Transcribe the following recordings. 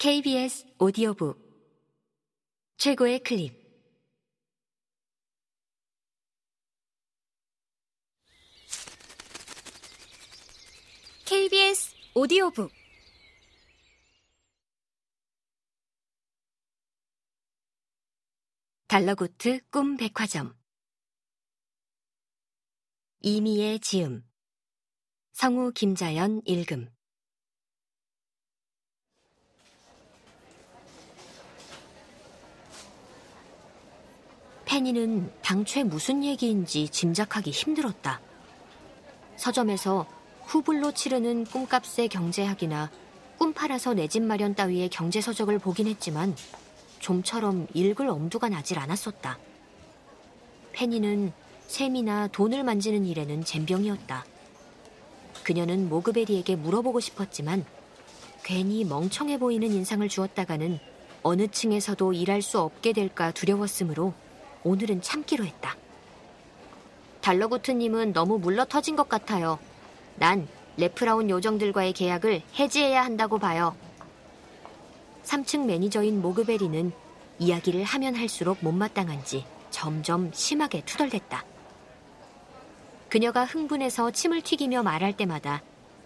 KBS 오디오북. 최고의 클립. KBS 오디오북. 달러구트 꿈 백화점. 이미의 지음. 성우 김자연 읽음 페니는 당최 무슨 얘기인지 짐작하기 힘들었다. 서점에서 후불로 치르는 꿈값의 경제학이나 꿈 팔아서 내 집 마련 따위의 경제서적을 보긴 했지만 좀처럼 읽을 엄두가 나질 않았었다. 페니는 셈이나 돈을 만지는 일에는 젬병이었다. 그녀는 모그베리에게 물어보고 싶었지만 괜히 멍청해 보이는 인상을 주었다가는 어느 층에서도 일할 수 없게 될까 두려웠으므로 오늘은 참기로 했다. 달러구트님은 너무 물러터진 것 같아요. 난 레프라운 요정들과의 계약을 해지해야 한다고 봐요. 3층 매니저인 모그베리는 이야기를 하면 할수록 못마땅한지 점점 심하게 투덜댔다. 그녀가 흥분해서 침을 튀기며 말할 때마다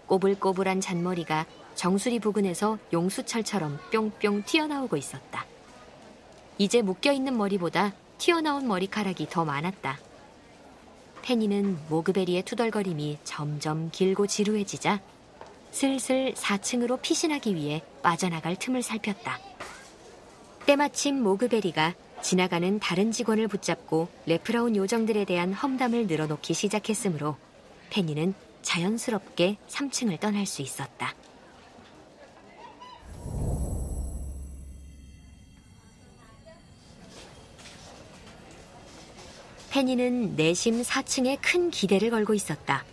꼬불꼬불한 잔머리가 정수리 부근에서 용수철처럼 뿅뿅 튀어나오고 있었다. 이제 묶여있는 머리보다 튀어나온 머리카락이 더 많았다. 페니는 모그베리의 투덜거림이 점점 길고 지루해지자 슬슬 4층으로 피신하기 위해 빠져나갈 틈을 살폈다. 때마침 모그베리가 지나가는 다른 직원을 붙잡고 레프라운 요정들에 대한 험담을 늘어놓기 시작했으므로 페니는 자연스럽게 3층을 떠날 수 있었다. 페니는 내심 4층에 큰 기대를 걸고 있었다.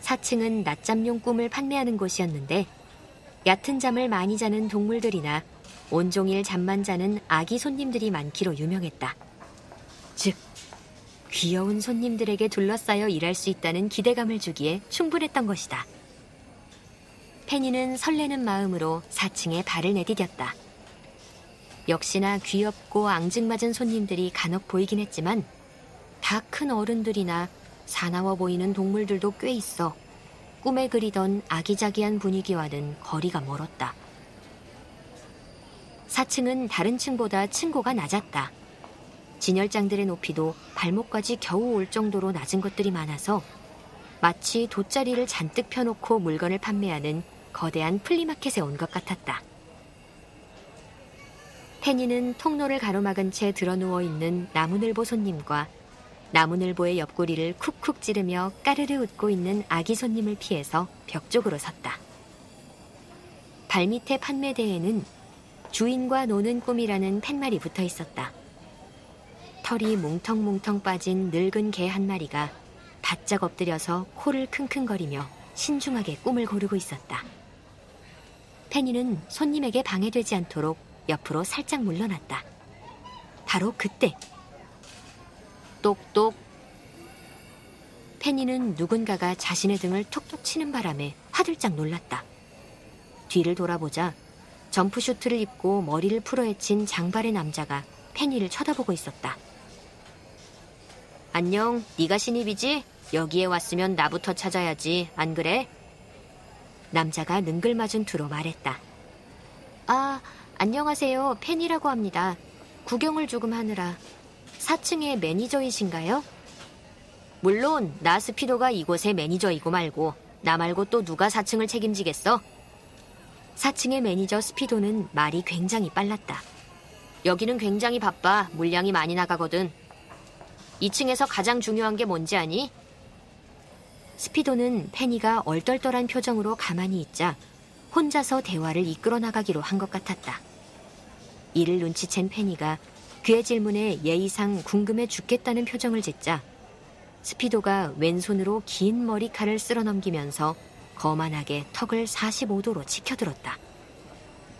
4층은 낮잠용 꿈을 판매하는 곳이었는데 얕은 잠을 많이 자는 동물들이나 온종일 잠만 자는 아기 손님들이 많기로 유명했다. 즉, 귀여운 손님들에게 둘러싸여 일할 수 있다는 기대감을 주기에 충분했던 것이다. 페니는 설레는 마음으로 4층에 발을 내디뎠다. 역시나 귀엽고 앙증맞은 손님들이 간혹 보이긴 했지만 다 큰 어른들이나 사나워 보이는 동물들도 꽤 있어 꿈에 그리던 아기자기한 분위기와는 거리가 멀었다. 4층은 다른 층보다 층고가 낮았다. 진열장들의 높이도 발목까지 겨우 올 정도로 낮은 것들이 많아서 마치 돗자리를 잔뜩 펴놓고 물건을 판매하는 거대한 플리마켓에 온 것 같았다. 페니는 통로를 가로막은 채 드러누워 있는 나무늘보 손님과 나무늘보의 옆구리를 쿡쿡 찌르며 까르르 웃고 있는 아기 손님을 피해서 벽 쪽으로 섰다. 발밑에 판매대에는 주인과 노는 꿈이라는 팻말이 붙어 있었다. 털이 뭉텅뭉텅 빠진 늙은 개 한 마리가 바짝 엎드려서 코를 킁킁거리며 신중하게 꿈을 고르고 있었다. 페니는 손님에게 방해되지 않도록 옆으로 살짝 물러났다. 바로 그때 똑똑. 페니는 누군가가 자신의 등을 톡톡 치는 바람에 화들짝 놀랐다. 뒤를 돌아보자 점프슈트를 입고 머리를 풀어헤친 장발의 남자가 페니를 쳐다보고 있었다. 안녕, 네가 신입이지? 여기에 왔으면 나부터 찾아야지, 안 그래? 남자가 능글맞은 투로 말했다. 아, 안녕하세요. 페니라고 합니다. 구경을 조금 하느라 4층의 매니저이신가요? 물론 나 스피도가 이곳의 매니저이고 말고 나 말고 또 누가 4층을 책임지겠어? 4층의 매니저 스피도는 말이 굉장히 빨랐다. 여기는 굉장히 바빠. 물량이 많이 나가거든. 2층에서 가장 중요한 게 뭔지 아니? 스피도는 페니가 얼떨떨한 표정으로 가만히 있자 혼자서 대화를 이끌어 나가기로 한 것 같았다. 이를 눈치챈 페니가 그의 질문에 예의상 궁금해 죽겠다는 표정을 짓자 스피도가 왼손으로 긴 머리칼을 쓸어 넘기면서 거만하게 턱을 45도로 치켜들었다.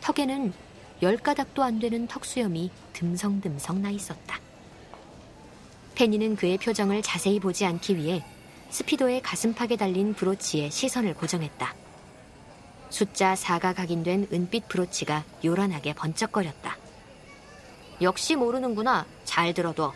턱에는 열 가닥도 안 되는 턱수염이 듬성듬성 나 있었다. 페니는 그의 표정을 자세히 보지 않기 위해 스피도의 가슴팍에 달린 브로치에 시선을 고정했다. 숫자 4가 각인된 은빛 브로치가 요란하게 번쩍거렸다. 역시 모르는구나. 잘 들어둬.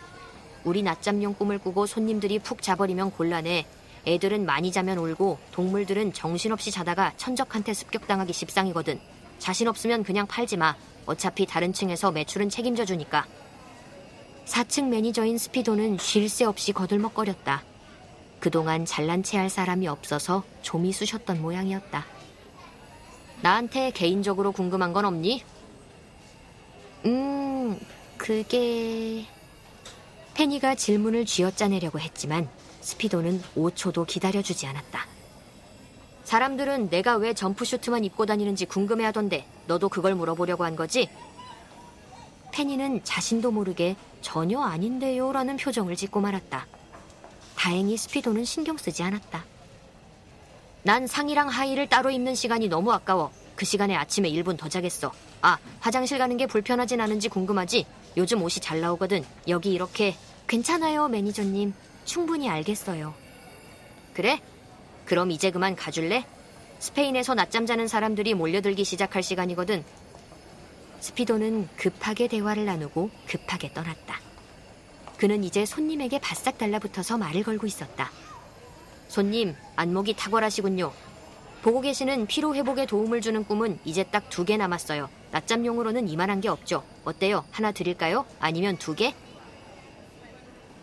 우리 낮잠용 꿈을 꾸고 손님들이 푹 자버리면 곤란해. 애들은 많이 자면 울고 동물들은 정신없이 자다가 천적한테 습격당하기 십상이거든. 자신 없으면 그냥 팔지 마. 어차피 다른 층에서 매출은 책임져 주니까. 4층 매니저인 스피도는 쉴 새 없이 거들먹거렸다. 그동안 잘난 체 할 사람이 없어서 좀이 쑤셨던 모양이었다. 나한테 개인적으로 궁금한 건 없니? 음, 그게... 페니가 질문을 쥐어짜내려고 했지만 스피도는 5초도 기다려주지 않았다. 사람들은 내가 왜 점프슈트만 입고 다니는지 궁금해하던데 너도 그걸 물어보려고 한 거지? 페니는 자신도 모르게 전혀 아닌데요 라는 표정을 짓고 말았다. 다행히 스피도는 신경 쓰지 않았다. 난 상의랑 하의를 따로 입는 시간이 너무 아까워. 그 시간에 아침에 1분 더 자겠어. 아, 화장실 가는 게 불편하진 않은지 궁금하지? 요즘 옷이 잘 나오거든. 여기 이렇게. 괜찮아요, 매니저님. 충분히 알겠어요. 그래? 그럼 이제 그만 가줄래? 스페인에서 낮잠 자는 사람들이 몰려들기 시작할 시간이거든. 스피도는 급하게 대화를 나누고 급하게 떠났다. 그는 이제 손님에게 바싹 달라붙어서 말을 걸고 있었다. 손님, 안목이 탁월하시군요. 보고 계시는 피로 회복에 도움을 주는 꿈은 이제 딱 두 개 남았어요. 낮잠용으로는 이만한 게 없죠. 어때요? 하나 드릴까요? 아니면 두 개?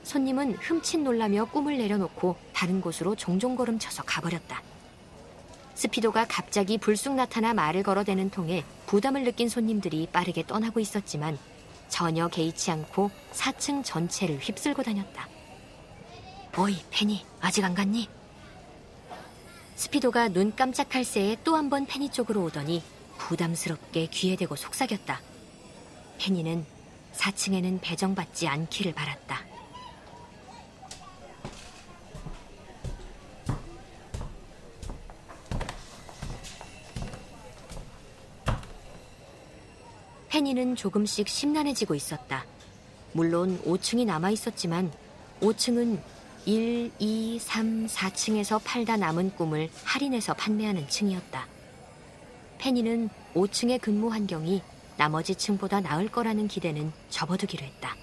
손님은 흠칫 놀라며 꿈을 내려놓고 다른 곳으로 종종 걸음 쳐서 가버렸다. 스피도가 갑자기 불쑥 나타나 말을 걸어대는 통에 부담을 느낀 손님들이 빠르게 떠나고 있었지만 전혀 개의치 않고 4층 전체를 휩쓸고 다녔다. 어이, 페니, 아직 안 갔니? 스피도가 눈 깜짝할 새에 또 한 번 페니 쪽으로 오더니 부담스럽게 귀에 대고 속삭였다. 페니는 4층에는 배정받지 않기를 바랐다. 페니는 조금씩 심란해지고 있었다. 물론 5층이 남아 있었지만 5층은 1, 2, 3, 4층에서 팔다 남은 꿈을 할인해서 판매하는 층이었다. 페니는 5층의 근무 환경이 나머지 층보다 나을 거라는 기대는 접어두기로 했다.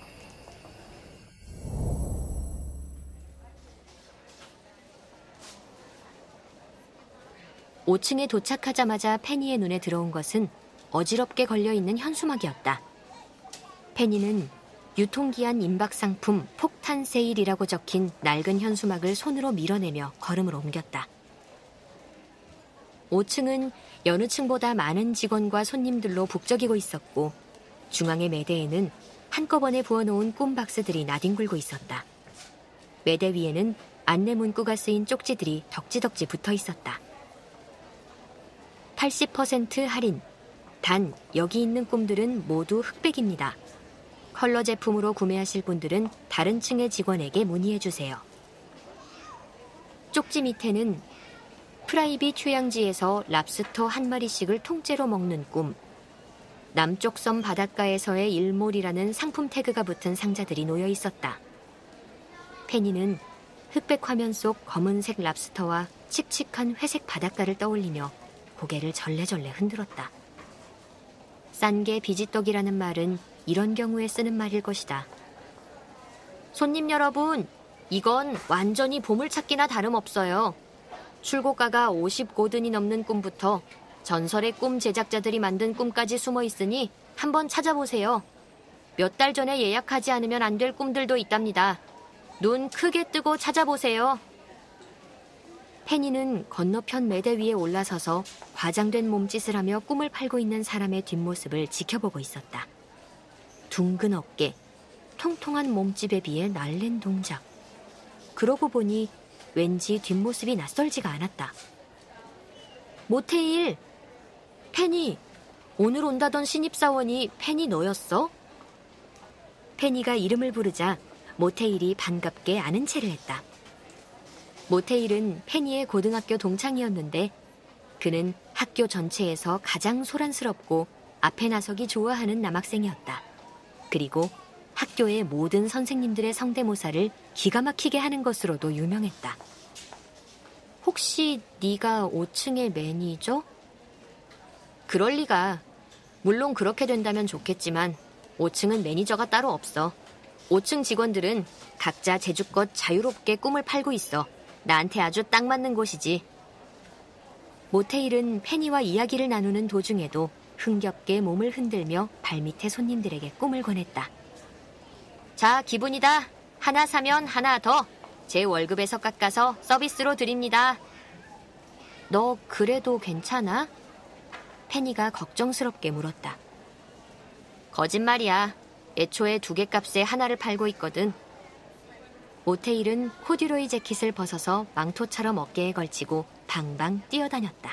(5층에) 도착하자마자 페니의 눈에 들어온 것은 어지럽게 걸려있는 현수막이었다. 페니는 유통기한 임박 상품 폭탄 세일이라고 적힌 낡은 현수막을 손으로 밀어내며 걸음을 옮겼다. 5층은 여느 층보다 많은 직원과 손님들로 북적이고 있었고 중앙의 매대에는 한꺼번에 부어놓은 꿈 박스들이 나뒹굴고 있었다. 매대 위에는 안내 문구가 쓰인 쪽지들이 덕지덕지 붙어 있었다. 80% 할인, 단 여기 있는 꿈들은 모두 흑백입니다. 컬러 제품으로 구매하실 분들은 다른 층의 직원에게 문의해 주세요. 쪽지 밑에는 private 휴양지에서 랍스터 한 마리씩을 통째로 먹는 꿈, 남쪽 섬 바닷가에서의 일몰이라는 상품 태그가 붙은 상자들이 놓여 있었다. 페니는 흑백 화면 속 검은색 랍스터와 칙칙한 회색 바닷가를 떠올리며 고개를 절레절레 흔들었다. 싼 게 비지떡이라는 말은 이런 경우에 쓰는 말일 것이다. 손님 여러분, 이건 완전히 보물찾기나 다름없어요. 출고가가 50고든이 넘는 꿈부터 전설의 꿈 제작자들이 만든 꿈까지 숨어 있으니 한번 찾아보세요. 몇 달 전에 예약하지 않으면 안 될 꿈들도 있답니다. 눈 크게 뜨고 찾아보세요. 페니는 건너편 매대 위에 올라서서 과장된 몸짓을 하며 꿈을 팔고 있는 사람의 뒷모습을 지켜보고 있었다. 둥근 어깨, 통통한 몸집에 비해 날랜 동작. 그러고 보니 왠지 뒷모습이 낯설지가 않았다. 모테일! 페니! 오늘 온다던 신입사원이 페니 너였어? 페니가 이름을 부르자 모테일이 반갑게 아는 체를 했다. 모테일은 페니의 고등학교 동창이었는데 그는 학교 전체에서 가장 소란스럽고 앞에 나서기 좋아하는 남학생이었다. 그리고 학교의 모든 선생님들의 성대모사를 기가 막히게 하는 것으로도 유명했다. 혹시 네가 5층의 매니저? 그럴 리가. 물론 그렇게 된다면 좋겠지만 5층은 매니저가 따로 없어. 5층 직원들은 각자 재주껏 자유롭게 꿈을 팔고 있어. 나한테 아주 딱 맞는 곳이지. 모테일은 페니와 이야기를 나누는 도중에도 흥겹게 몸을 흔들며 발밑에 손님들에게 꿈을 권했다. 자, 기분이다. 하나 사면 하나 더. 제 월급에서 깎아서 서비스로 드립니다. 너 그래도 괜찮아? 페니가 걱정스럽게 물었다. 거짓말이야. 애초에 두 개 값에 하나를 팔고 있거든. 오테일은 코듀로이 재킷을 벗어서 망토처럼 어깨에 걸치고 방방 뛰어다녔다.